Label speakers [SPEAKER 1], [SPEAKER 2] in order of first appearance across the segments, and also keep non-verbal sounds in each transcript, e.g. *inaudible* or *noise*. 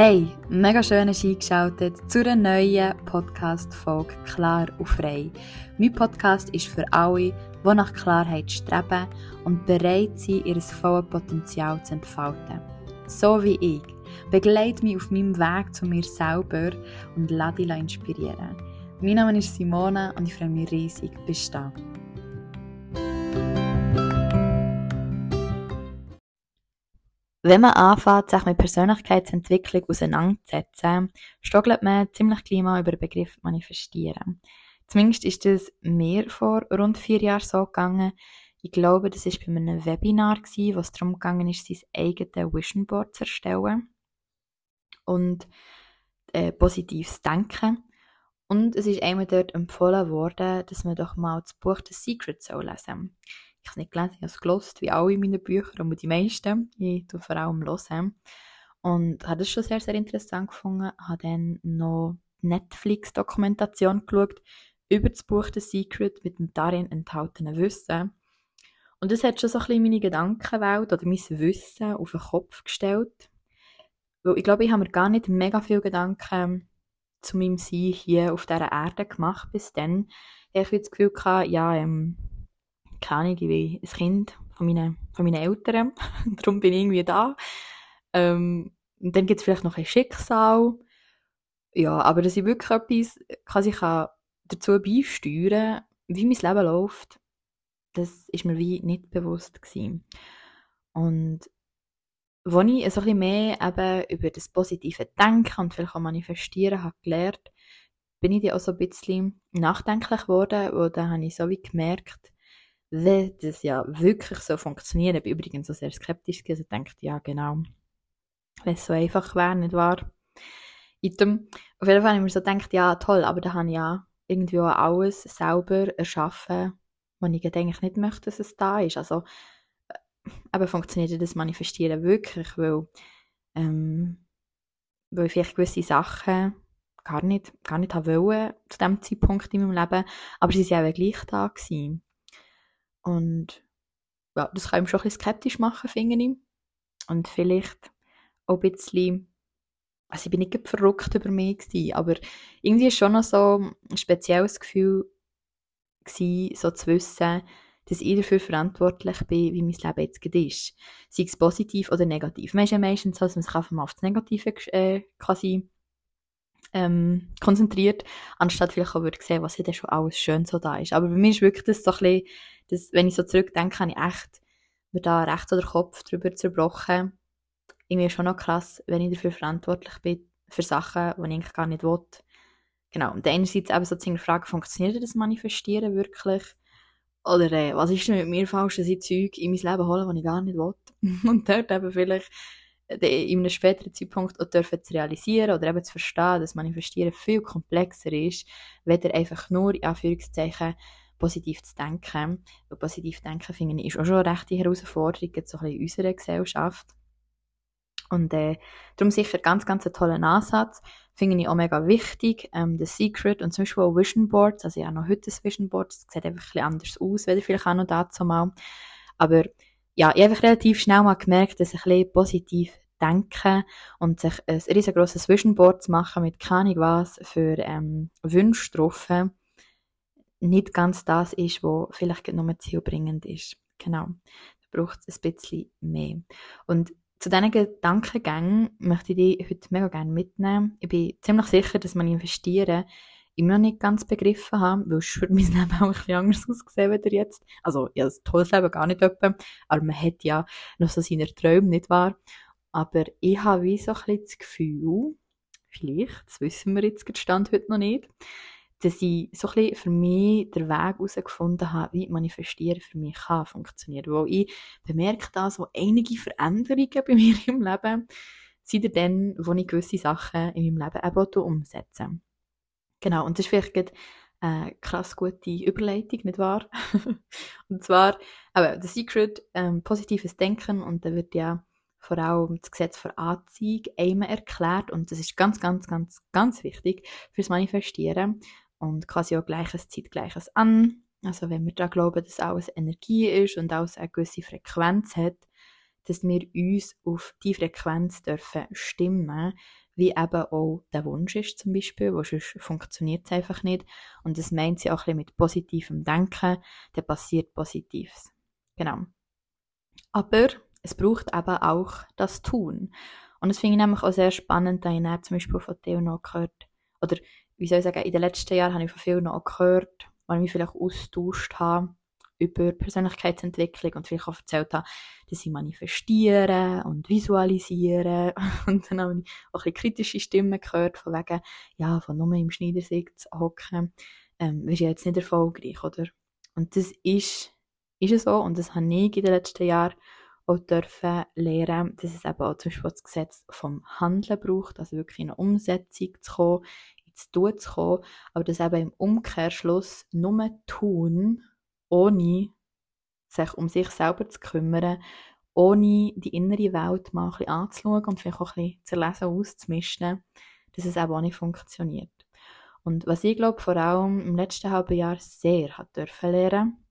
[SPEAKER 1] Hey, mega schön hast du eingeschaltet zu einer neuen Podcast-Folge Klar und Frei. Mein Podcast ist für alle, die nach Klarheit streben und bereit sind, ihr volles Potenzial zu entfalten. So wie ich. Begleite mich auf meinem Weg zu mir selber und lass dich inspirieren. Mein Name ist Simone und ich freue mich riesig, bist du da. Wenn man anfängt, sich mit Persönlichkeitsentwicklung auseinanderzusetzen, stockelt man ziemlich gleich über den Begriff manifestieren. Zumindest ist das mir vor rund vier Jahren so gegangen. Ich glaube, das war bei einem Webinar, wo es darum ist, sein eigenes Vision Board zu erstellen. Und äh, positives Denken. Und es ist einmal dort empfohlen worden, dass man doch mal das Buch The Secret soll lesen soll ich habe nicht gelesen, ich habe es gelost, wie alle meine Bücher, und die meisten. Ich tue vor allem hören. Und habe das schon sehr, sehr interessant gefunden. Habe dann noch Netflix-Dokumentation geschaut über das Buch The Secret mit dem darin enthaltenen Wissen. Und das hat schon so ein bisschen meine Gedankenwelt oder mein Wissen auf den Kopf gestellt. Weil ich glaube, ich habe mir gar nicht mega viel Gedanken zu meinem Sein hier auf dieser Erde gemacht bis dann. Ich habe das Gefühl gehabt, ja, ähm, keine Ahnung, ich bin ein Kind von meinen, von meinen Eltern, *laughs* darum bin ich irgendwie da. Ähm, und dann gibt es vielleicht noch ein Schicksal. Ja, aber dass ich wirklich etwas kann ich dazu beisteuern, wie mein Leben läuft, das ist mir wie nicht bewusst gewesen. Und als ich ein bisschen mehr eben über das positive Denken und vielleicht auch Manifestieren habe gelernt, bin ich dann auch so ein bisschen nachdenklich geworden, wo dann habe ich so wie gemerkt, wenn das ja wirklich so funktioniert, ich bin übrigens so sehr skeptisch gewesen, also denkt ja genau, wenn es so einfach wäre, nicht wahr? Item. Auf jeden Fall habe ich mir so gedacht, ja toll, aber da habe ich ja irgendwie auch alles selber erschaffen, was ich eigentlich nicht möchte, dass es da ist. Also aber äh, funktioniert das Manifestieren wirklich, weil, ähm, weil ich vielleicht gewisse Sachen gar nicht, gar nicht wollen zu dem Zeitpunkt in meinem Leben, aber sie sind auch gleich da gewesen. Und ja, das kann ihm schon ein bisschen skeptisch machen, finde ich. Und vielleicht auch ein bisschen, also ich bin nicht verrückt über mich gewesen, aber irgendwie war schon noch so ein spezielles Gefühl gewesen, so zu wissen, dass ich dafür verantwortlich bin, wie mein Leben jetzt ist. Sei es positiv oder negativ. Man ist ja meistens so, dass man sich auf das Negative äh, quasi ähm, konzentriert, anstatt vielleicht auch würde sehen, was ja schon alles schön so da ist. Aber bei mir ist wirklich das so ein bisschen, dass, wenn ich so zurückdenke, habe ich echt mir da rechts oder Kopf drüber zerbrochen. Irgendwie schon noch krass, wenn ich dafür verantwortlich bin, für Sachen, die ich eigentlich gar nicht will. Genau. Und einerseits eben so die Frage, funktioniert das Manifestieren wirklich? Oder äh, was ist denn mit mir falsch, dass ich Zeug in mein Leben hole, die ich gar nicht will? *laughs* Und dort eben vielleicht in einem späteren Zeitpunkt auch dürfen zu realisieren oder eben zu verstehen, dass Manifestieren viel komplexer ist, weder einfach nur, in Anführungszeichen, positiv zu denken. Weil positiv denken, finde ich, ist auch schon eine rechte Herausforderung, so ein bisschen in unserer Gesellschaft. Und äh, darum sicher ganz, ganz ein toller Ansatz. Finde ich auch mega wichtig. Ähm, The Secret und zum Beispiel auch Vision Boards. Also ich habe noch heute ein Vision Board. Das sieht einfach ein bisschen anders aus, weder vielleicht auch noch dazu mal. Aber ja, ich habe relativ schnell mal gemerkt, dass ich ein bisschen positiv denken und sich ein riesengroßes Vision Board zu machen mit keine was für ähm, Wünsche drauf, nicht ganz das ist, was vielleicht nur zielbringend ist. Genau. Da braucht es ein bisschen mehr. Und zu diesen Gedankengängen möchte ich dich heute mega gerne mitnehmen. Ich bin ziemlich sicher, dass man investieren immer nicht ganz begriffen habe, weil es für *laughs* mein Leben auch ein anders ausgesehen als jetzt. Also, ja, das tolles Leben gar nicht etwa, aber man hat ja noch so seine Träume, nicht wahr? Aber ich habe wie so ein bisschen das Gefühl, vielleicht, das wissen wir jetzt Stand heute noch nicht, dass ich so ein bisschen für mich den Weg herausgefunden habe, wie Manifestieren für mich kann funktionieren. Weil ich bemerke da so einige Veränderungen bei *laughs* mir im Leben, seit dann, wo ich gewisse Sachen in meinem Leben eben umsetze. Genau, und das ist vielleicht eine krass gute Überleitung, nicht wahr? *laughs* und zwar, aber The Secret, ähm, positives Denken, und da wird ja vor allem das Gesetz für Anziehung einmal erklärt und das ist ganz, ganz, ganz, ganz wichtig fürs Manifestieren und quasi auch Gleiches zieht Gleiches an. Also wenn wir da glauben, dass alles Energie ist und alles eine gewisse Frequenz hat, dass wir uns auf die Frequenz dürfen stimmen, wie eben auch der Wunsch ist zum Beispiel, wo sonst funktioniert es einfach nicht. Und das meint sie auch ein bisschen mit positivem Denken, dann passiert Positives. Genau. Aber es braucht eben auch das Tun. Und das finde ich nämlich auch sehr spannend, da ich zum Beispiel von Theo noch gehört, oder wie soll ich sagen, in den letzten Jahren habe ich von vielen noch gehört, weil ich mich vielleicht austauscht habe über Persönlichkeitsentwicklung und vielleicht auch erzählt habe, dass sie manifestieren und visualisieren. *laughs* Und dann habe ich auch ein kritische Stimmen gehört, von wegen, ja, von nur im Schneidersee zu hocken, ähm, wirst du jetzt nicht erfolgreich, oder? Und das ist, ist es so, und das habe ich in den letzten Jahren auch dürfen lernen, dass es eben auch zum Beispiel das Gesetz vom Handeln braucht, also wirklich in eine Umsetzung zu kommen, ins Tun zu kommen, aber dass eben im Umkehrschluss nur tun, ohne sich um sich selber zu kümmern, ohne die innere Welt mal ein bisschen anzuschauen und vielleicht auch ein bisschen zu lesen, auszumischen, dass es auch nicht funktioniert. Und was ich glaube, vor allem im letzten halben Jahr sehr hat dürfen lernen,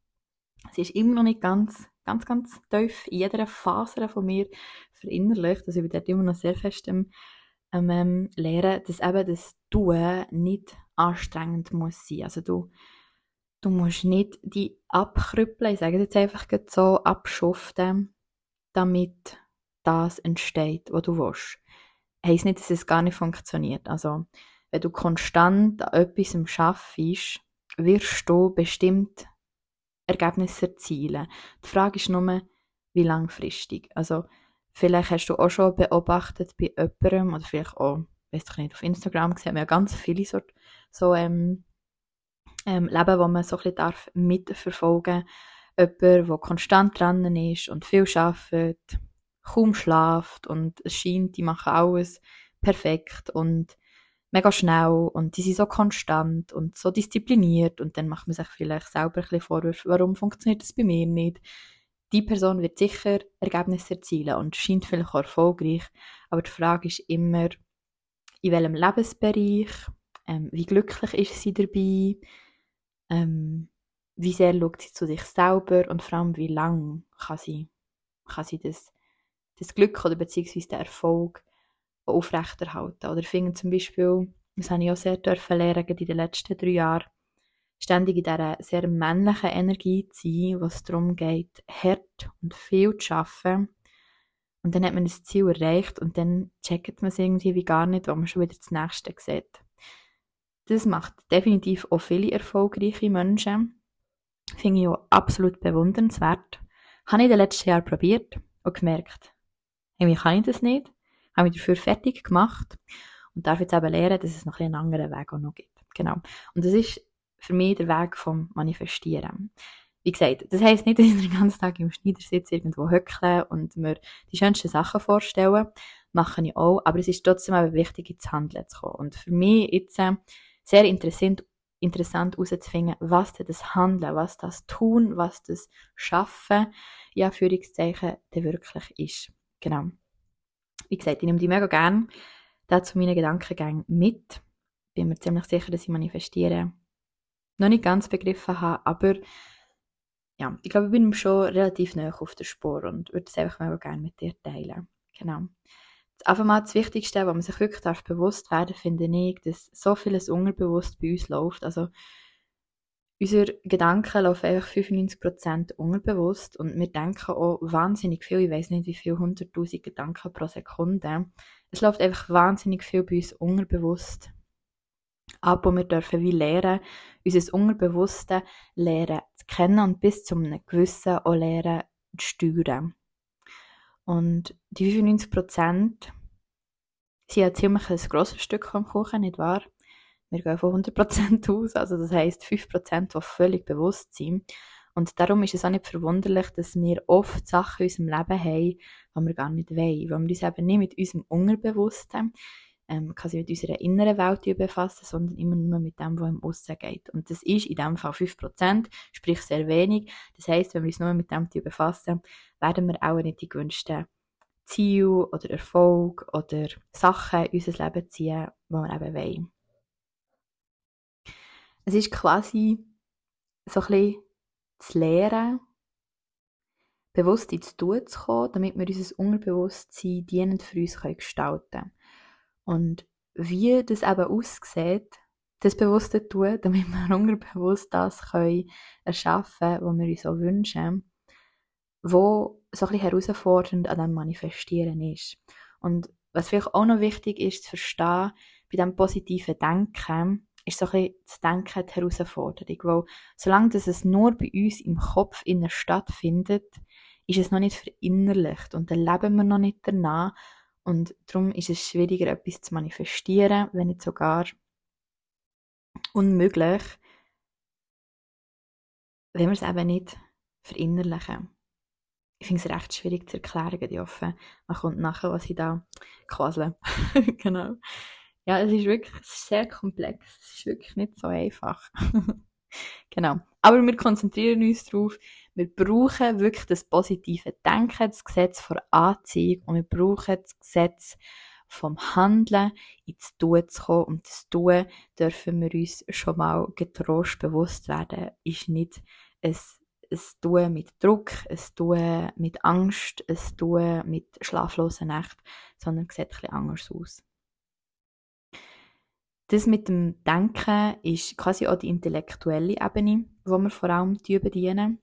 [SPEAKER 1] sie ist immer noch nicht ganz, ganz, ganz tief in jeder Phase von mir verinnerlicht, also ich bin dort immer noch sehr fest im ähm, lernen, dass eben das Tun nicht anstrengend muss sein. Also du Du musst nicht die abkrüppeln, ich sage jetzt einfach so, abschuften, damit das entsteht, was du willst. Heißt nicht, dass es gar nicht funktioniert. Also, wenn du konstant an etwas schaffst, wirst du bestimmt Ergebnisse erzielen. Die Frage ist nur, wie langfristig. Also, vielleicht hast du auch schon beobachtet bei jemandem, oder vielleicht auch, weiß ich nicht, auf Instagram gesehen, wir ja ganz viele so, so ähm, ähm, Leben, wo man so ein bisschen darf mitverfolgen darf. Jemand, der konstant dran ist und viel arbeitet, kaum schlaft und es scheint, die machen alles perfekt und mega schnell und die sind so konstant und so diszipliniert und dann macht man sich vielleicht selber ein bisschen Vorwürfe, warum funktioniert das bei mir nicht. Die Person wird sicher Ergebnisse erzielen und scheint vielleicht auch erfolgreich, aber die Frage ist immer, in welchem Lebensbereich, ähm, wie glücklich ist sie dabei, ähm, wie sehr schaut sie zu sich selber und vor allem, wie lange kann sie, kann sie das, das Glück oder beziehungsweise den Erfolg aufrechterhalten. Oder ich finde zum Beispiel, das habe ich auch sehr dürfen lernen in den letzten drei Jahren, ständig in dieser sehr männlichen Energie zu sein, was darum geht, hart und viel zu arbeiten. Und dann hat man das Ziel erreicht und dann checkt man es irgendwie wie gar nicht, wo man schon wieder das Nächste sieht. Das macht definitiv auch viele erfolgreiche Menschen. Finde ich auch absolut bewundernswert. Habe ich in den letzten Jahren probiert und gemerkt, hey, kann ich das nicht. Habe mich dafür fertig gemacht und darf jetzt eben lernen, dass es noch einen anderen Weg auch noch gibt. Genau. Und das ist für mich der Weg vom Manifestieren. Wie gesagt, das heisst nicht, *laughs* dass ich den ganzen Tag im Schneidersitz irgendwo höckle und mir die schönsten Sachen vorstellen. Mache ich auch. Aber es ist trotzdem eben wichtig, ins Handeln zu kommen. Und für mich jetzt, äh, sehr interessant, interessant herauszufinden, was das Handeln, was das Tun, was das Schaffen, ja, Führungszeichen, der wirklich ist. Genau. Wie gesagt, ich nehme die mega gerne dazu meine Gedankengänge mit. Bin mir ziemlich sicher, dass ich manifestiere. Noch nicht ganz begriffen habe, aber ja, ich glaube, ich bin schon relativ nah auf der Spur und würde es einfach mega gerne mit dir teilen. Genau einfach mal das Wichtigste, was man sich wirklich darf bewusst werden finde ich, dass so vieles unterbewusst bei uns läuft. Also, unsere Gedanken laufen einfach 95% unterbewusst und wir denken auch wahnsinnig viel, ich weiß nicht wie viel, 100.000 Gedanken pro Sekunde. Es läuft einfach wahnsinnig viel bei uns unterbewusst ab und wir dürfen wie lernen, unser Unterbewusste lernen zu kennen und bis zu einem gewissen auch lernen zu steuern. Und die 95 Prozent sind ja ziemlich ein grosses Stück vom Kuchen, nicht wahr? Wir gehen von 100 Prozent *laughs* aus, also das heisst 5 Prozent, die völlig bewusst sind. Und darum ist es auch nicht verwunderlich, dass wir oft Sachen in unserem Leben haben, die wir gar nicht wollen. Weil wir uns eben nicht mit unserem Unterbewussten, ähm, quasi mit unserer inneren Welt befassen, sondern immer nur mit dem, was im Aussen geht. Und das ist in dem Fall 5%, sprich sehr wenig. Das heisst, wenn wir uns nur mit dem befassen, werden wir auch nicht die gewünschten Ziele oder Erfolg oder Sachen in unser Leben ziehen, die wir eben wollen. Es ist quasi so ein zu lernen, bewusst ins Tun zu kommen, damit wir unser Unterbewusstsein dienend für uns gestalten können. Und wie das eben aussieht, das Bewusste tun, *laughs* damit wir unterbewusst das können erschaffen können, was wir uns so wünschen, wo so ein bisschen herausfordernd an dem Manifestieren ist. Und was vielleicht auch noch wichtig ist zu verstehen, bei diesem positiven Denken, ist so ein bisschen das Denken die Herausforderung, weil solange das es nur bei uns im Kopf in stattfindet, ist es noch nicht verinnerlicht. Und dann leben wir noch nicht danach und darum ist es schwieriger, etwas zu manifestieren, wenn nicht sogar unmöglich, wenn wir es eben nicht verinnerlichen. Ich finde es recht schwierig zu erklären, die offen. Man kommt nachher, was ich da quasle. *laughs* genau. Ja, es ist wirklich sehr komplex. Es ist wirklich nicht so einfach. *laughs* genau. Aber wir konzentrieren uns darauf, wir brauchen wirklich das positive Denken, das Gesetz vor Anziehung und wir brauchen das Gesetz vom Handeln ins Tun zu kommen. Und das Tun dürfen wir uns schon mal getrost bewusst werden, ist nicht ein, ein Tun mit Druck, ein Tun mit Angst, ein Tun mit schlaflosen Nächten, sondern sieht bisschen anders aus. Das mit dem Denken ist quasi auch die intellektuelle Ebene, wo wir vor allem bedienen.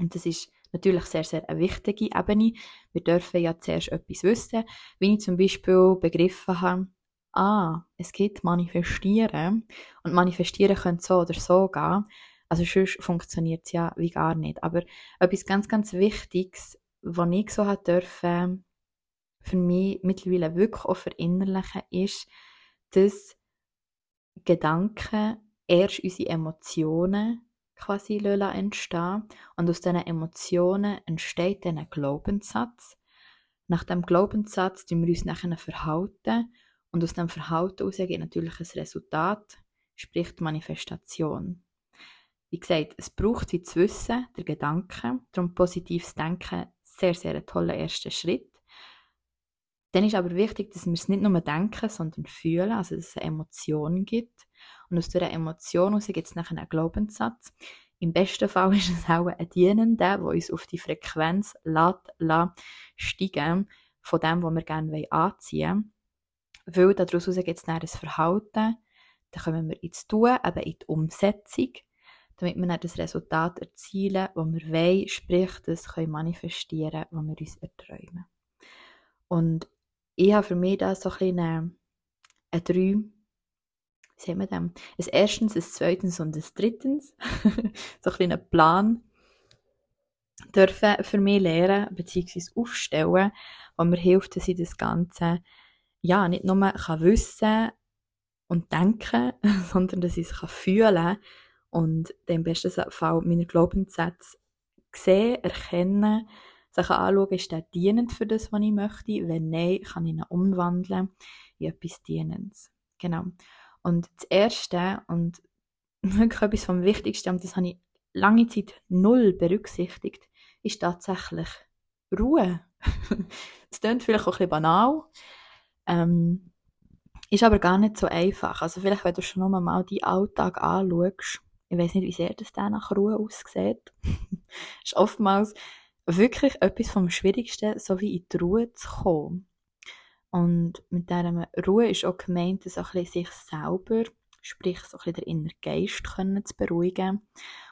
[SPEAKER 1] Und das ist natürlich sehr, sehr eine wichtige Ebene. Wir dürfen ja zuerst etwas wissen, wie ich zum Beispiel begriffen habe, ah, es geht Manifestieren und Manifestieren könnte so oder so gehen. Also sonst funktioniert es ja wie gar nicht. Aber etwas ganz, ganz Wichtiges, was ich so hat dürfen, für mich mittlerweile wirklich auch verinnerlichen, ist, dass Gedanken erst unsere Emotionen quasi entstehen und aus diesen Emotionen entsteht dann ein Glaubenssatz. Nach dem Glaubenssatz tun wir uns nachher verhalten und aus dem Verhalten heraus geht natürlich ein Resultat, sprich die Manifestation. Wie gesagt, es braucht wie zu wissen, der Gedanke, darum positives Denken sehr, sehr ein toller erster Schritt. Dann ist aber wichtig, dass wir es nicht nur denken, sondern fühlen, also dass es eine Emotion gibt. Und aus dieser Emotion heraus gibt es nachher einen Glaubenssatz. Im besten Fall *laughs* ist es auch ein Dienender, der uns auf die Frequenz lässt, lässt steigen von dem, was wir gerne anziehen wollen. Weil daraus gibt es dann ein Verhalten, dann kommen wir ins Tun, eben in die Umsetzung, damit wir dann das Resultat erzielen, das wir wollen, sprich, das können manifestieren, was wir uns erträumen. Und ich habe für mich da so ein bisschen eine, eine sehen wir das? Ein erstens, ein zweitens und ein drittens. *laughs* so ein kleiner Plan dürfen für mich lernen bzw. aufstellen, was mir hilft, dass ich das Ganze ja, nicht nur kann wissen und denken, *laughs* sondern dass ich es fühlen kann und im besten Fall meine Glaubenssätze sehen, erkennen, sich anschauen, ist der dienend für das, was ich möchte? Wenn nein, kann ich ihn umwandeln in etwas Dienendes. Genau. Und das Erste und *laughs* wirklich etwas vom Wichtigsten, und das habe ich lange Zeit null berücksichtigt, ist tatsächlich Ruhe. *laughs* das klingt vielleicht auch ein bisschen banal, ähm, ist aber gar nicht so einfach. Also vielleicht, wenn du schon mal deinen Alltag anschaust, ich weiß nicht, wie sehr das dann nach Ruhe aussieht, *laughs* ist oftmals wirklich etwas vom Schwierigsten, so wie in die Ruhe zu kommen. Und mit dieser Ruhe ist auch gemeint, bisschen sich selber, sprich so ein bisschen den inneren Geist können zu beruhigen.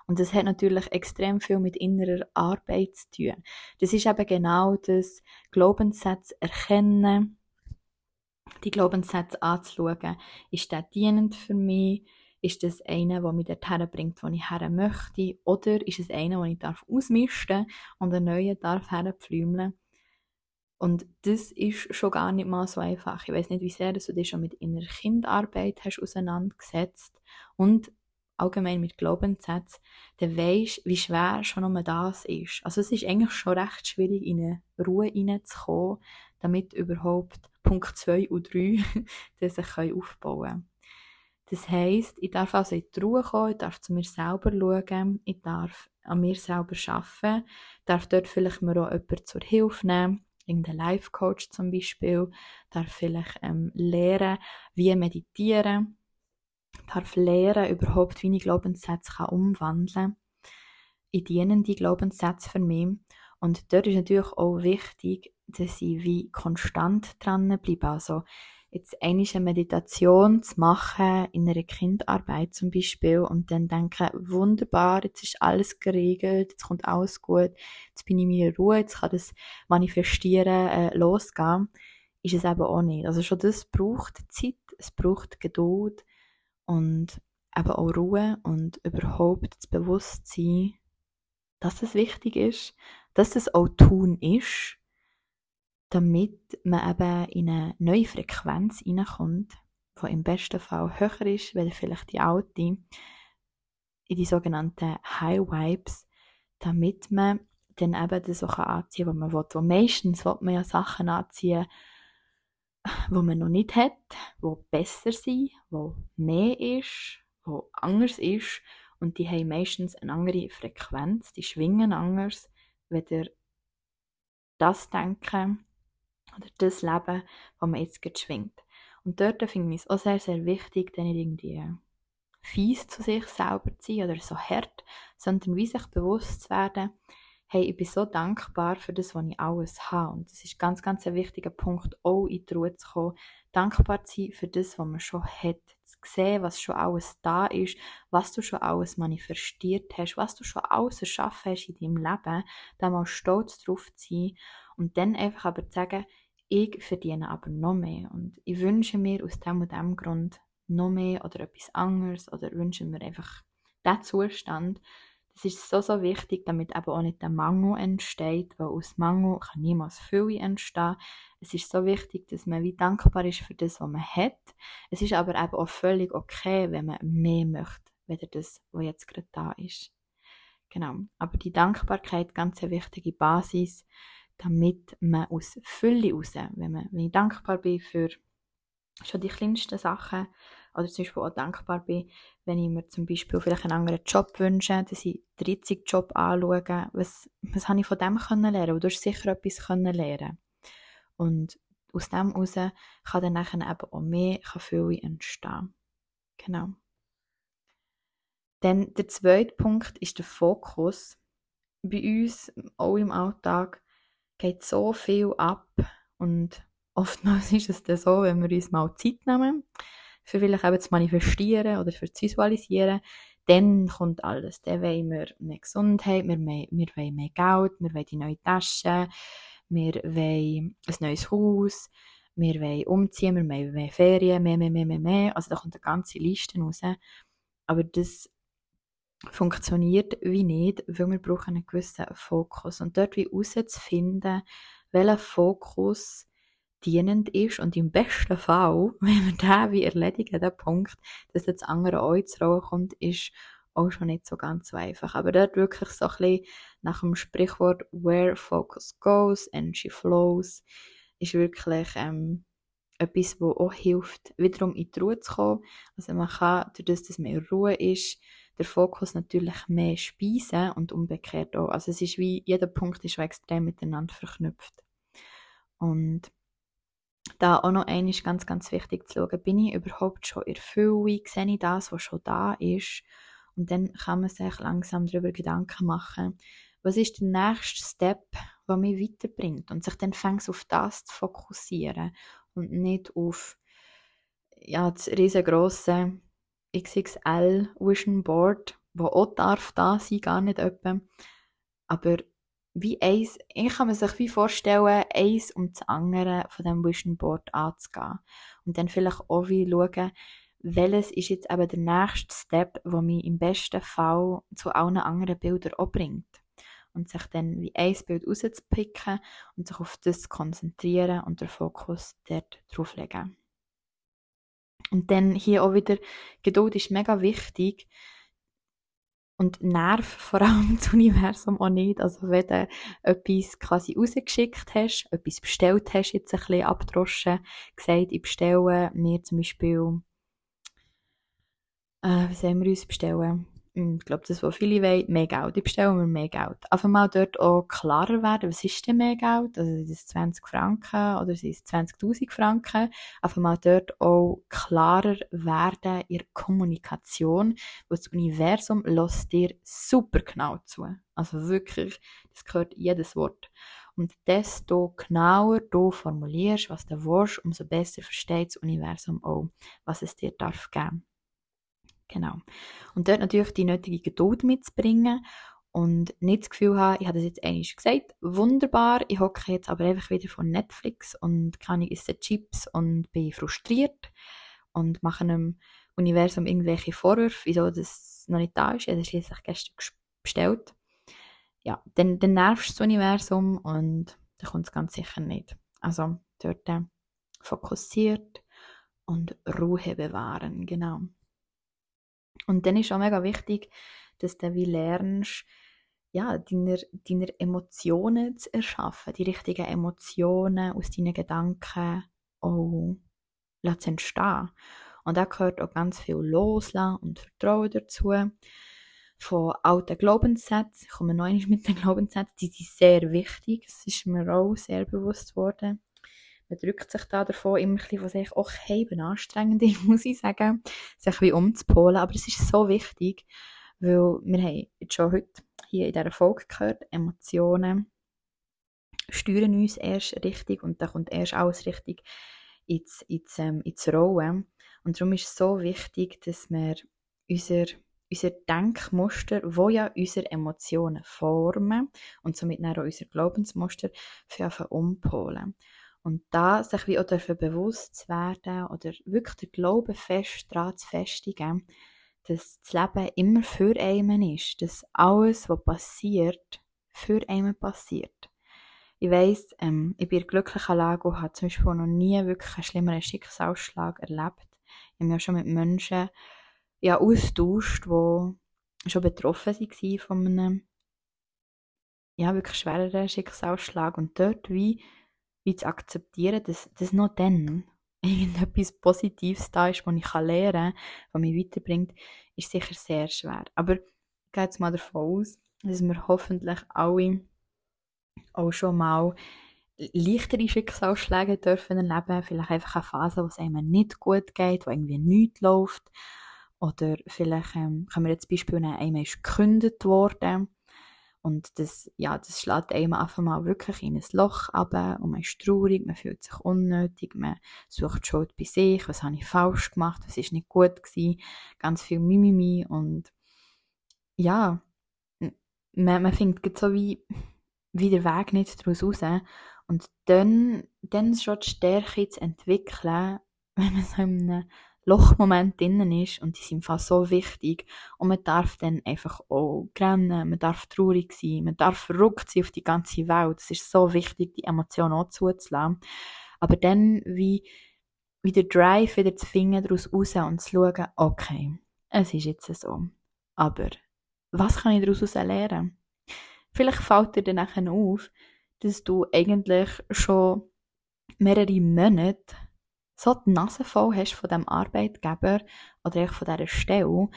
[SPEAKER 1] Und das hat natürlich extrem viel mit innerer Arbeit zu tun. Das ist eben genau das Glaubenssätze erkennen, die Glaubenssätze anzuschauen. Ist der dienend für mich? Ist das einer, der mich dorthin bringt, wo ich her möchte? Oder ist es einer, den ich darf ausmisten und einen neuen darf herpflümeln? Und das ist schon gar nicht mal so einfach. Ich weiß nicht, wie sehr du dich schon mit innerer Kindarbeit hast auseinandergesetzt und allgemein mit Glaubenssätzen, dann weisst wie schwer schon nur das ist. Also es ist eigentlich schon recht schwierig, in eine Ruhe hineinzukommen, damit überhaupt Punkt 2 und 3 *laughs* sich aufbauen können. Das heisst, ich darf also in die Ruhe kommen, ich darf zu mir selber schauen, ich darf an mir selber arbeiten, darf dort vielleicht mir auch jemanden zur Hilfe nehmen, irgendein Life-Coach zum Beispiel, darf vielleicht ähm, lernen, wie meditieren, darf lernen, überhaupt, wie ich Glaubenssätze kann umwandeln kann in dienende Glaubenssätze für mich. Und dort ist natürlich auch wichtig, dass ich wie konstant dran bleibe. Also jetzt eine Meditation zu machen, in einer Kindarbeit zum Beispiel, und dann denken, wunderbar, jetzt ist alles geregelt, jetzt kommt alles gut, jetzt bin ich in meiner Ruhe, jetzt kann das Manifestieren äh, losgehen, ist es eben auch nicht. Also schon das braucht Zeit, es braucht Geduld und eben auch Ruhe und überhaupt das Bewusstsein, dass es wichtig ist, dass es auch tun ist, damit man eben in eine neue Frequenz hineinkommt, die im besten Fall höher ist, weil vielleicht die alte, in die sogenannten High Vibes, damit man dann eben das auch anziehen kann, was man will. Wo meistens will man ja Sachen anziehen, wo man noch nicht hat, wo besser sind, wo mehr ist, wo anders ist und die haben meistens eine andere Frequenz, die schwingen anders, weder das Denken oder das Leben, das man jetzt gerade schwingt. Und dort finde ich es auch sehr, sehr wichtig, dann nicht irgendwie fies zu sich selber zu sein oder so hart, sondern wie sich bewusst zu werden, hey, ich bin so dankbar für das, was ich alles habe. Und das ist ganz, ganz ein wichtiger Punkt, auch in die Ruhe zu kommen. Dankbar zu sein für das, was man schon hat. Zu sehen, was schon alles da ist, was du schon alles manifestiert hast, was du schon alles erschaffen hast in deinem Leben, da mal stolz drauf zu sein und dann einfach aber zu sagen, ich verdiene aber noch mehr und ich wünsche mir aus dem und dem Grund noch mehr oder etwas anderes oder wünsche mir einfach diesen Zustand, das ist so, so wichtig, damit eben auch nicht der Mangel entsteht, weil aus Mangel kann niemals Fülle entstehen. Es ist so wichtig, dass man wie dankbar ist für das, was man hat. Es ist aber eben auch völlig okay, wenn man mehr möchte, weder das, was jetzt gerade da ist. Genau. Aber die Dankbarkeit, ganz eine wichtige Basis, damit man aus Fülle raus, wenn, man, wenn ich dankbar bin für schon die kleinsten Sachen, oder zum Beispiel auch dankbar bin, wenn ich mir zum Beispiel vielleicht einen anderen Job wünsche, dass ich den 30 Job anschaue, was, was habe ich von dem können lernen? Du hast sicher etwas können lernen. Und aus dem heraus kann dann nachher eben auch mehr Fülle entstehen. Genau. Dann der zweite Punkt ist der Fokus. Bei uns, auch im Alltag, geht so viel ab und oftmals *laughs* ist es dann so, wenn wir uns mal Zeit nehmen, für vielleicht eben zu manifestieren oder für zu visualisieren, dann kommt alles. Dann wollen wir mehr Gesundheit, wir, mehr, wir wollen mehr Geld, wir wollen die neue Tasche, wir wollen ein neues Haus, wir wollen umziehen, wir wollen mehr Ferien, mehr, mehr, mehr, mehr, mehr. Also da kommt eine ganze Liste raus. Aber das funktioniert wie nicht, weil wir brauchen einen gewissen Fokus. Und dort wie herauszufinden, welcher Fokus dienend ist und im besten Fall, *laughs* wenn wir den wie erledigen, der Punkt, dass das andere auch ins kommt, ist auch schon nicht so ganz einfach. Aber dort wirklich so ein bisschen nach dem Sprichwort Where Focus Goes, Energy Flows, ist wirklich ähm, etwas, wo auch hilft, wiederum in die Ruhe zu kommen. Also man kann, durch das, dass mehr Ruhe ist, der Fokus natürlich mehr speisen und umgekehrt auch. Also es ist wie, jeder Punkt ist extrem miteinander verknüpft. Und da auch noch eines ganz, ganz wichtig zu schauen, bin ich überhaupt schon in Fülle, sehe ich das, was schon da ist und dann kann man sich langsam darüber Gedanken machen, was ist der nächste Step, der mich weiterbringt und sich dann fängt auf das zu fokussieren und nicht auf ja, das riesengroße XXL Vision Board, wo auch darf da sein, gar nicht etwa, aber wie eins, ich kann man sich wie vorstellen, eins um das andere von dem Vision Board anzugehen. Und dann vielleicht auch wie schauen, welches ist jetzt eben der nächste Step, der mich im besten Fall zu allen anderen Bildern auch bringt. Und sich dann wie ein Bild rauszupicken und sich auf das zu konzentrieren und den Fokus dort drauf legen. Und dann hier auch wieder, Geduld ist mega wichtig, und Nerv *laughs* vor allem das Universum auch nicht. Also wenn du etwas quasi rausgeschickt hast, etwas bestellt hast, jetzt ein bisschen abdroschen, gesagt, ich bestelle mir zum Beispiel, äh, was sollen wir uns bestellen? Ich glaube, das, was viele wollen, mehr Geld. Ich bestelle mir mehr Geld. Einfach mal dort auch klarer werden, was ist denn mehr Geld? Also sind es 20 Franken oder sind es 20'000 Franken? Einfach mal dort auch klarer werden in der Kommunikation, weil das Universum lässt dir super genau zu. Also wirklich, das gehört jedes Wort. Und desto genauer du formulierst, was du willst, umso besser versteht das Universum auch, was es dir darf geben. Genau. Und dort natürlich die nötige Geduld mitzubringen und nicht das Gefühl haben, ich habe das jetzt einmal gesagt, wunderbar, ich hocke jetzt aber einfach wieder von Netflix und kann ich esse Chips und bin frustriert und mache einem Universum irgendwelche Vorwürfe, wieso das noch nicht da ist. Ich habe das schließlich gestern bestellt ja, dann, dann nervst du das Universum und dann kommt es ganz sicher nicht. Also dort äh, fokussiert und Ruhe bewahren, genau. Und dann ist auch mega wichtig, dass du wie lernst, ja, deine, deine Emotionen zu erschaffen, die richtigen Emotionen aus deinen Gedanken auch zu entstehen. Und da gehört auch ganz viel Loslassen und Vertrauen dazu von alten Glaubenssätzen. Ich komme noch mit den Glaubenssätzen, die sind sehr wichtig. Das ist mir auch sehr bewusst worden. Man drückt sich da davon immer ein bisschen von sich, auch eben anstrengend, *laughs* muss ich sagen, sich wie umzupolen. Aber es ist so wichtig, weil wir haben jetzt schon heute hier in dieser Folge gehört, Emotionen steuern uns erst richtig und dann kommt erst alles richtig ins, ins, ähm, ins Rollen. Und darum ist es so wichtig, dass wir unser unser Denkmuster, wo ja unsere Emotionen formen und somit auch unser Glaubensmuster für umpolen. Und da sich wie auch dafür bewusst zu werden oder wirklich den Glauben fest daran zu festigen, dass das Leben immer für einen ist, dass alles, was passiert, für einen passiert. Ich weiss, ähm, ich bin in glücklicher Lage und habe zum Beispiel noch nie wirklich einen schlimmeren Schicksalsschlag erlebt. Ich habe auch schon mit Menschen ja, austauscht, die schon betroffen waren von einem ja, wirklich schwereren Schicksalsschlag und dort wie, wie zu akzeptieren, dass, dass noch dann *laughs* irgendetwas Positives da ist, was ich lernen kann, was mich weiterbringt, ist sicher sehr schwer. Aber ich gehe jetzt mal davon aus, dass wir hoffentlich alle auch schon mal leichtere Schicksalsschläge dürfen erleben, vielleicht einfach eine Phase, wo es einem nicht gut geht, wo irgendwie nichts läuft, oder vielleicht ähm, können wir jetzt Beispiel nehmen, einmal ist gekündigt worden und das, ja, das schlägt einem einfach mal wirklich in ein Loch ab und man ist traurig, man fühlt sich unnötig, man sucht Schuld bei sich, was habe ich falsch gemacht, was ist nicht gut gewesen, ganz viel Mimimi und ja, man, man findet so wie, wie der Weg nicht daraus raus. Und dann, dann schon die Stärke zu entwickeln, *laughs* wenn man so in einem Lochmoment drinnen ist und die sind fast so wichtig und man darf dann einfach auch rennen, man darf traurig sein, man darf verrückt sein auf die ganze Welt. Es ist so wichtig, die Emotionen auch zuzulassen. Aber dann wie, wie der Drive wieder zu finden, daraus raus und zu schauen, okay, es ist jetzt so. Aber was kann ich daraus lernen? Vielleicht fällt dir dann auf, dass du eigentlich schon mehrere Monate so die Nase voll hast von dem Arbeitgeber oder von dieser Stelle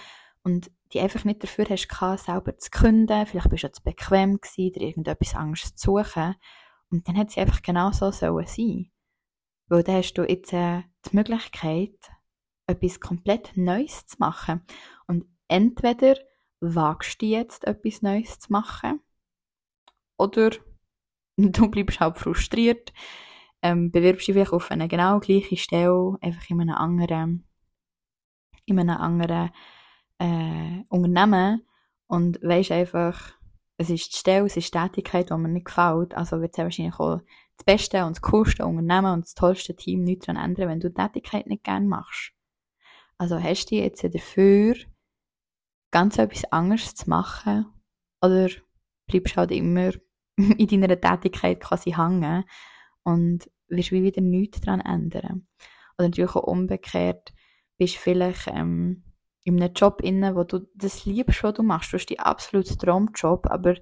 [SPEAKER 1] und die einfach nicht dafür hast gehabt, selber zu künden, vielleicht bist du zu bequem gewesen, dir irgendetwas Angst zu suchen. Und dann hätte sie einfach genau so sollen sein. Weil dann hast du jetzt äh, die Möglichkeit, etwas komplett Neues zu machen. Und entweder wagst du jetzt etwas Neues zu machen oder du bleibst halt frustriert, ähm, bewirbst dich vielleicht auf eine genau gleiche Stelle, einfach in einem anderen, in einem anderen äh, Unternehmen und weisst einfach, es ist die Stelle, es ist die Tätigkeit, die mir nicht gefällt, also wird es wahrscheinlich auch das beste und das coolste Unternehmen und das tollste Team nichts daran ändern, wenn du die Tätigkeit nicht gerne machst. Also hast du jetzt dafür, ganz etwas anderes zu machen oder bleibst halt immer *laughs* in deiner Tätigkeit quasi hängen und wirst wie wieder nichts daran ändern. Oder natürlich auch umgekehrt, bist vielleicht ähm, in einem Job inne, wo du das liebst, was du machst. Du hast die absolute Traumjob, aber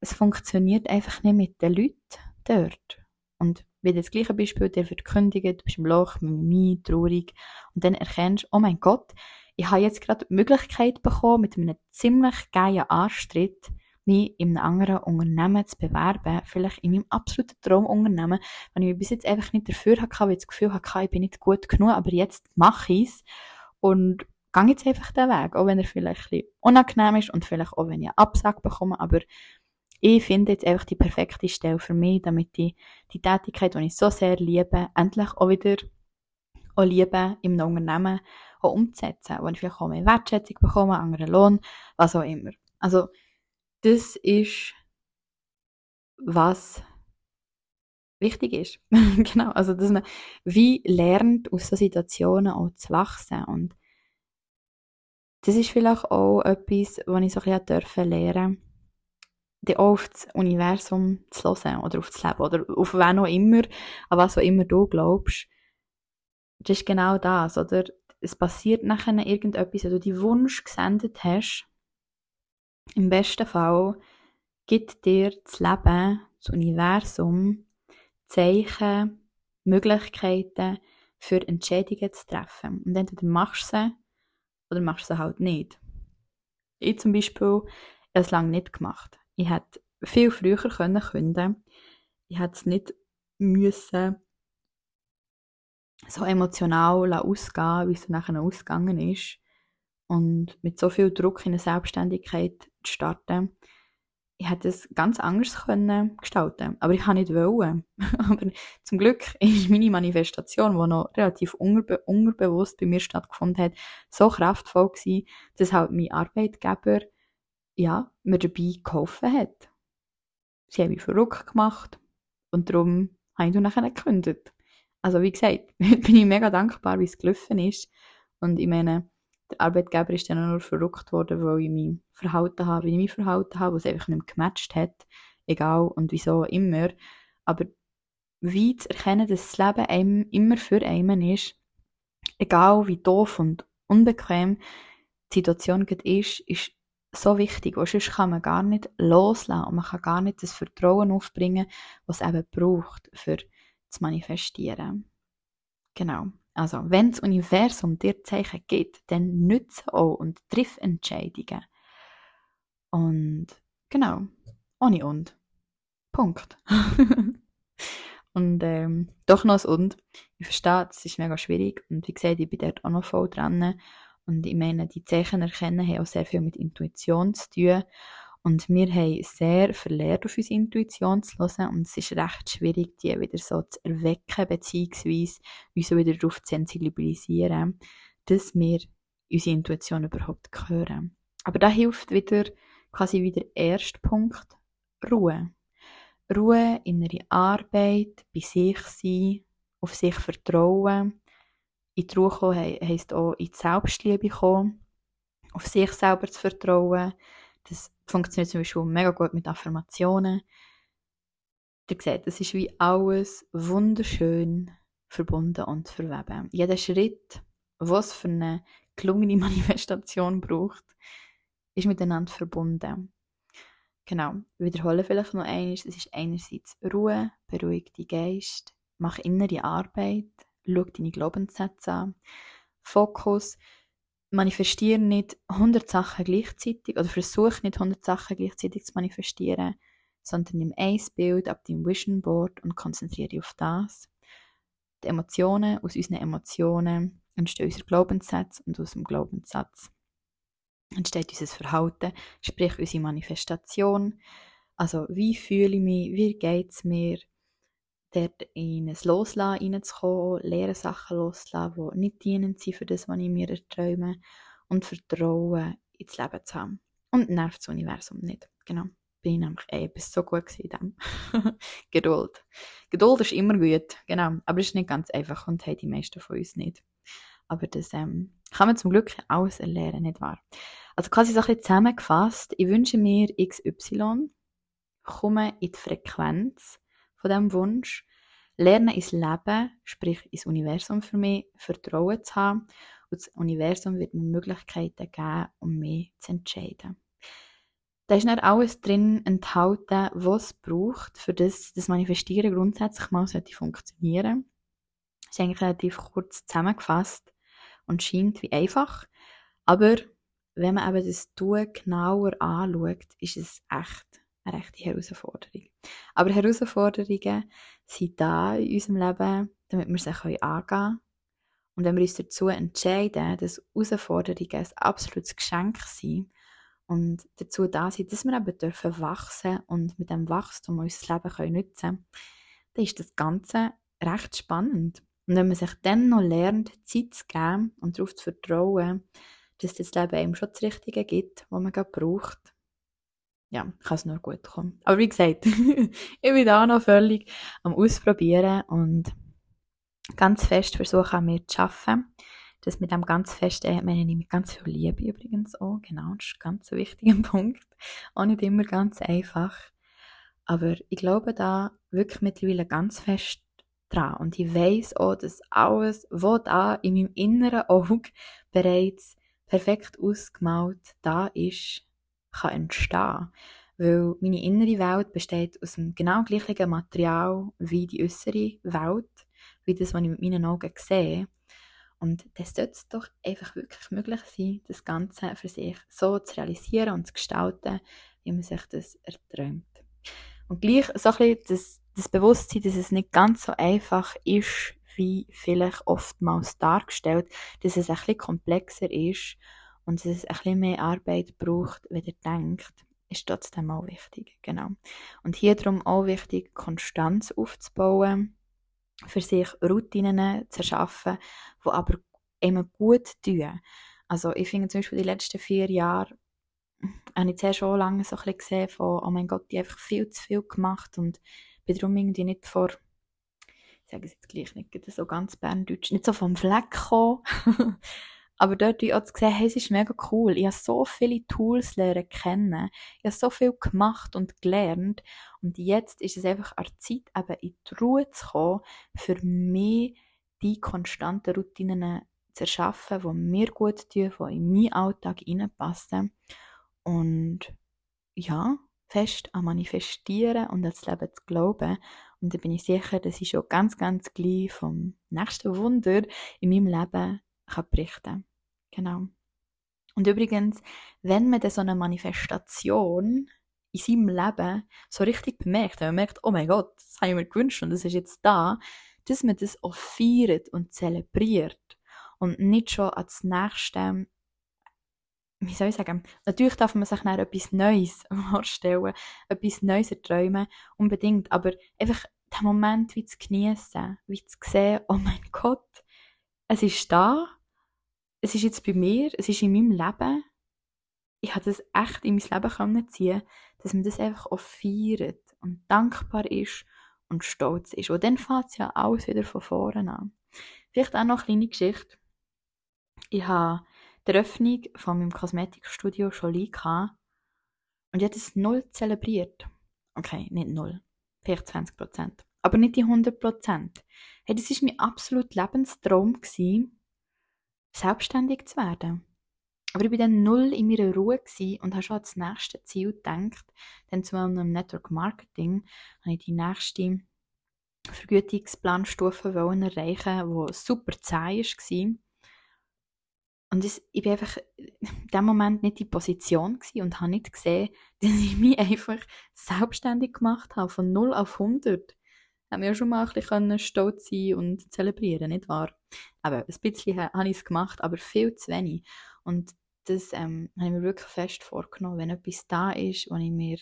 [SPEAKER 1] es funktioniert einfach nicht mit den Leuten dort. Und wie das gleiche Beispiel, der wird kündigen, du bist im Loch, Mimimi, traurig, und dann erkennst, oh mein Gott, ich habe jetzt gerade die Möglichkeit bekommen, mit einem ziemlich geilen Anstritt, mich in einem anderen Unternehmen zu bewerben, vielleicht in meinem absoluten Traumunternehmen, wenn ich mich bis jetzt einfach nicht dafür hatte, weil ich das Gefühl hatte, ich bin nicht gut genug, aber jetzt mache ich es und gehe jetzt einfach den Weg, auch wenn er vielleicht ein bisschen unangenehm ist und vielleicht auch, wenn ich einen Absag bekomme, aber ich finde jetzt einfach die perfekte Stelle für mich, damit ich die Tätigkeit, die ich so sehr liebe, endlich auch wieder auch liebe, im Unternehmen auch umzusetzen, wo ich vielleicht auch mehr Wertschätzung bekomme, anderen Lohn, was auch immer. Also, das ist, was wichtig ist. *laughs* genau, also, dass man wie lernt, aus so Situationen auch zu wachsen und das ist vielleicht auch etwas, was ich so ein bisschen lernen durfte, auf das Universum zu hören oder auf das Leben oder auf wen auch immer, an was auch immer du glaubst. Das ist genau das, oder? Es passiert nachher irgendetwas, wenn du die Wunsch gesendet hast. Im besten Fall gibt dir das Leben, das Universum, Zeichen, Möglichkeiten für Entscheidungen zu treffen. Und entweder machst du sie oder machst du sie halt nicht. Ich zum Beispiel habe es lange nicht gemacht. Ich hätte viel früher können künden. Ich hätte es nicht müssen so emotional ausgehen, wie es nachher ausgegangen ist. Und mit so viel Druck in eine Selbstständigkeit zu starten, ich hätte es ganz anders können gestalten aber ich kann nicht wollen. *laughs* aber zum Glück ist meine Manifestation, die noch relativ unbe unbewusst bei mir stattgefunden hat, so kraftvoll gewesen, dass halt mein Arbeitgeber ja, mir dabei geholfen hat. Sie haben mich verrückt gemacht und darum habe ich dann nachher gekündigt. Also wie gesagt, *laughs* bin ich mega dankbar, wie es gelaufen ist. Und ich meine, der Arbeitgeber ist dann nur verrückt worden, weil ich mich verhalten habe, wie ich mich verhalten habe, was einfach nicht mehr gematcht hat. Egal und wieso immer. Aber wie zu erkennen, dass das Leben einem immer für einen ist, egal wie doof und unbequem die Situation ist, ist so wichtig, weil sonst kann man gar nicht loslassen und man kann gar nicht das Vertrauen aufbringen, was es eben braucht, für zu manifestieren. Genau. Also, wenn das Universum dir Zeichen gibt, dann nütze auch und triff Entscheidungen. Und genau, ohne und. Punkt. *laughs* und ähm, doch noch ein und. Ich verstehe, es ist mega schwierig und wie gesagt, ich bin dort auch noch voll dran. Und ich meine, die Zeichen erkennen haben auch sehr viel mit Intuition zu tun. Und wir haben sehr verlehrt, auf unsere Intuition zu hören. Und es ist recht schwierig, die wieder so zu erwecken, beziehungsweise uns wieder darauf zu sensibilisieren, dass wir unsere Intuition überhaupt hören. Aber da hilft wieder quasi wieder der erste Punkt, Ruhe. Ruhe, innere Arbeit, bei sich sein, auf sich vertrauen. In die Ruhe kommen heisst auch in die Selbstliebe kommen, auf sich selber zu vertrauen, das funktioniert zum Beispiel mega gut mit Affirmationen. Ihr seht, es ist wie alles wunderschön verbunden und verweben. Jeder Schritt, was für eine gelungene *laughs* Manifestation braucht, ist miteinander verbunden. Genau, wiederhole vielleicht noch eines. Es ist einerseits Ruhe, beruhig deinen Geist, mach innere Arbeit, schau deine Glaubenssätze an, Fokus, manifestiere nicht 100 Sachen gleichzeitig oder versuche nicht 100 Sachen gleichzeitig zu manifestieren, sondern nimm ein Bild ab deinem Vision Board und konzentriere dich auf das. Die Emotionen, aus unseren Emotionen entstehen unsere Glaubenssätze und aus dem Glaubenssatz entsteht unser Verhalten, sprich unsere Manifestation. Also wie fühle ich mich, wie geht es mir, dort in ein Loslassen reinzukommen, leere Sachen loszulassen, die nicht dienend sind für das, was ich mir erträume und Vertrauen ins Leben zu haben. Und nervt das Universum nicht. Genau. Bin ich nämlich eh bis so gut in dem. *laughs* Geduld. Geduld ist immer gut, genau. Aber es ist nicht ganz einfach und haben die meisten von uns nicht. Aber das ähm, kann man zum Glück alles erlernen, nicht wahr? Also quasi so ein bisschen zusammengefasst, ich wünsche mir XY, komme in die Frequenz von diesem Wunsch, lerne ins Leben, sprich ins Universum für mich, Vertrauen zu haben und das Universum wird mir Möglichkeiten geben, um mich zu entscheiden. Da ist nicht alles drin enthalten, was es braucht, für das das Manifestieren grundsätzlich mal sollte funktionieren. Das ist eigentlich relativ kurz zusammengefasst und scheint wie einfach. Aber wenn man eben das Tun genauer anschaut, ist es echt eine rechte Herausforderung. Aber Herausforderungen sind da in unserem Leben, damit wir sie angehen können. Und wenn wir uns dazu entscheiden, dass Herausforderungen ein absolutes Geschenk sind und dazu da sind, dass wir eben dürfen wachsen und mit dem Wachstum unser Leben können nutzen können, dann ist das Ganze recht spannend. Und wenn man sich dann noch lernt, Zeit zu geben und darauf zu vertrauen, dass das Leben einem schon das Richtige gibt, was man gerade braucht, ja, kann es nur gut kommen. Aber wie gesagt, *laughs* ich bin da noch völlig am Ausprobieren und ganz fest versuchen, an mir zu arbeiten. Das mit dem ganz fest, äh, meine ich mit ganz viel Liebe übrigens auch, genau, das ist ein ganz wichtiger *laughs* Punkt. Auch nicht immer ganz einfach. Aber ich glaube da wirklich mittlerweile ganz fest dran. Und ich weiß auch, dass alles, was da in meinem inneren Auge bereits perfekt ausgemalt da ist, kann entstehen. Weil meine innere Welt besteht aus dem genau gleichen Material wie die äußere Welt, wie das, was ich mit meinen Augen sehe. Und das sollte es doch einfach wirklich möglich sein, das Ganze für sich so zu realisieren und zu gestalten, wie man sich das erträumt. Und gleich so ein bisschen das, das Bewusstsein, dass es nicht ganz so einfach ist, wie vielleicht oftmals dargestellt, dass es ein bisschen komplexer ist und dass es ein mehr Arbeit braucht, wie ihr denkt, ist trotzdem auch wichtig. Genau. Und hier darum auch wichtig, Konstanz aufzubauen, für sich Routinen zu erschaffen, die aber immer gut tun. Also ich finde zum Beispiel die letzten vier Jahre habe ich sehr schon lange so ein gesehen von, oh mein Gott, die haben einfach viel zu viel gemacht und bin darum irgendwie nicht vor, ich sage es jetzt gleich nicht so ganz berndeutsch, nicht so vom Fleck gekommen, *laughs* Aber dort auch zu sehen, hey, es ist mega cool. Ich habe so viele Tools lernen kennen. Ich habe so viel gemacht und gelernt. Und jetzt ist es einfach an Zeit, eben in die Ruhe zu kommen, für mich die konstanten Routinen zu erschaffen, die mir gut tun, die in meinen Alltag reinpassen. Und ja, fest an manifestieren und an das Leben zu glauben. Und da bin ich sicher, dass ich schon ganz, ganz gleich vom nächsten Wunder in meinem Leben kann berichten kann. Genau. Und übrigens, wenn man dann so eine Manifestation in seinem Leben so richtig bemerkt, wenn man merkt, oh mein Gott, das habe ich mir gewünscht und das ist jetzt da, dass man das auch feiert und zelebriert und nicht schon als nächste, wie soll ich sagen, natürlich darf man sich nach etwas Neues *laughs* vorstellen, etwas Neues erträumen, unbedingt, aber einfach den Moment wie zu genießen, wie zu sehen, oh mein Gott, es ist da, es ist jetzt bei mir, es ist in meinem Leben, ich habe das echt in mein Leben können ziehen, dass man das einfach auch feiert und dankbar ist und stolz ist. Und dann fängt es ja alles wieder von vorne an. Vielleicht auch noch eine kleine Geschichte. Ich habe die Eröffnung von meinem Kosmetikstudio schon gehabt und ich habe das null zelebriert. Okay, nicht null, vielleicht 20 Prozent. Aber nicht die 100 Prozent. Hey, das war mein absolut Lebenstraum gewesen, selbstständig zu werden. Aber ich war dann null in meiner Ruhe und habe schon an das nächste Ziel gedacht. Dann zu einem Network Marketing habe ich die nächste Vergütungsplanstufe erreichen, die super zäh war. Und ich war einfach in dem Moment nicht in Position und habe nicht gesehen, *laughs* dass ich mich einfach selbstständig gemacht habe, von 0 auf 100 haben wir ja schon mal ein bisschen stolz sein und zelebrieren, nicht wahr? Aber ein bisschen habe ich es gemacht, aber viel zu wenig. Und das ähm, habe ich mir wirklich fest vorgenommen, wenn etwas da ist, was ich mir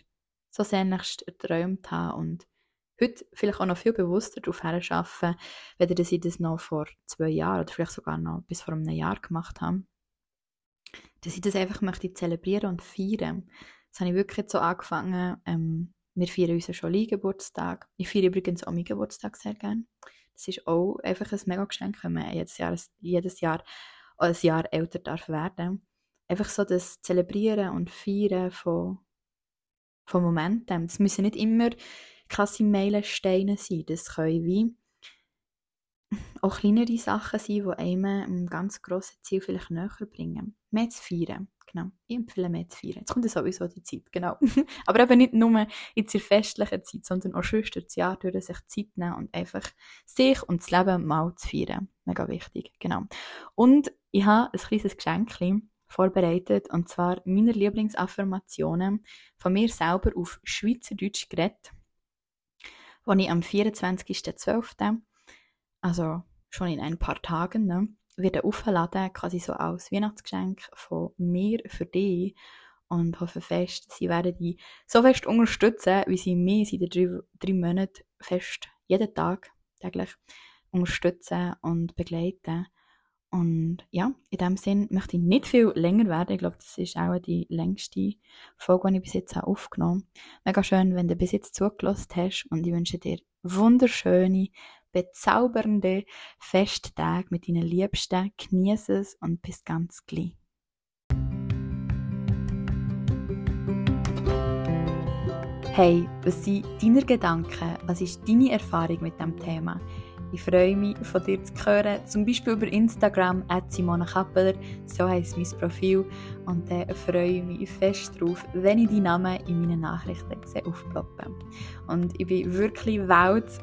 [SPEAKER 1] so sehnlichst erträumt habe und heute vielleicht auch noch viel bewusster darauf arbeiten, weder dass ich das noch vor zwei Jahren oder vielleicht sogar noch bis vor einem Jahr gemacht habe. Dass ich das einfach möchte zelebrieren und feiern. Das habe ich wirklich so angefangen, ähm, wir feiern unseren Jolie-Geburtstag. Ich feiere übrigens auch meinen Geburtstag sehr gerne. Das ist auch einfach ein mega Geschenk, wenn man jedes Jahr, jedes Jahr ein Jahr älter darf werden. Einfach so das Zelebrieren und Feiern von, von Momenten. Das müssen nicht immer krasse Meilensteine sein. Das können wie auch kleinere Sachen sein, die einem ein ganz grosses Ziel vielleicht näher bringen. Mehr zu feiern. Genau. Ich empfehle mehr zu feiern. Jetzt kommt ja sowieso die Zeit, genau. *laughs* Aber eben nicht nur in der festlichen Zeit, sondern auch schon das Jahr durch sich Zeit nehmen und einfach sich und das Leben mal zu feiern. Mega wichtig, genau. Und ich habe ein kleines Geschenk vorbereitet, und zwar meine Lieblingsaffirmationen von mir selber auf Schweizerdeutsch geredet, die ich am 24.12., also schon in ein paar Tagen, ne, wird aufladen, quasi so als Weihnachtsgeschenk von mir für dich. und hoffe fest, sie werden die so fest unterstützen, wie sie mich seit drei, drei Monaten fest jeden Tag täglich unterstützen und begleiten. Und ja, in dem Sinn möchte ich nicht viel länger werden. Ich glaube, das ist auch die längste Folge, die ich bis jetzt aufgenommen habe. Mega schön, wenn du bis jetzt zugelassen hast und ich wünsche dir wunderschöne, bezaubernde Festtage mit deinen Liebsten. Genieße es und bis ganz gleich. Hey, was sind deine Gedanken? Was ist deine Erfahrung mit dem Thema? Ich freue mich, von dir zu hören, zum Beispiel über Instagram, Simona Kappeler, so heisst mein Profil. Und dann freue ich mich fest darauf, wenn ich deinen Namen in meinen Nachrichten sehe. Und ich bin wirklich welt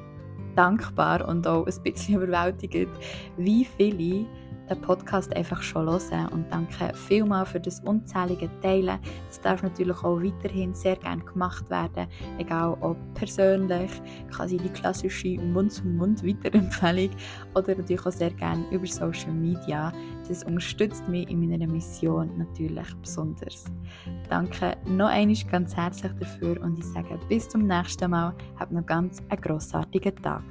[SPEAKER 1] dankbar und auch ein bisschen *laughs* überwältigt, wie viele den Podcast einfach schon hören und danke vielmals für das unzählige Teilen. Das darf natürlich auch weiterhin sehr gerne gemacht werden, egal ob persönlich, quasi die klassische Mund-zu-Mund-Weiterempfehlung oder natürlich auch sehr gerne über Social Media. Das unterstützt mich in meiner Mission natürlich besonders. Danke noch einmal ganz herzlich dafür und ich sage bis zum nächsten Mal. Habt noch ganz einen grossartigen Tag.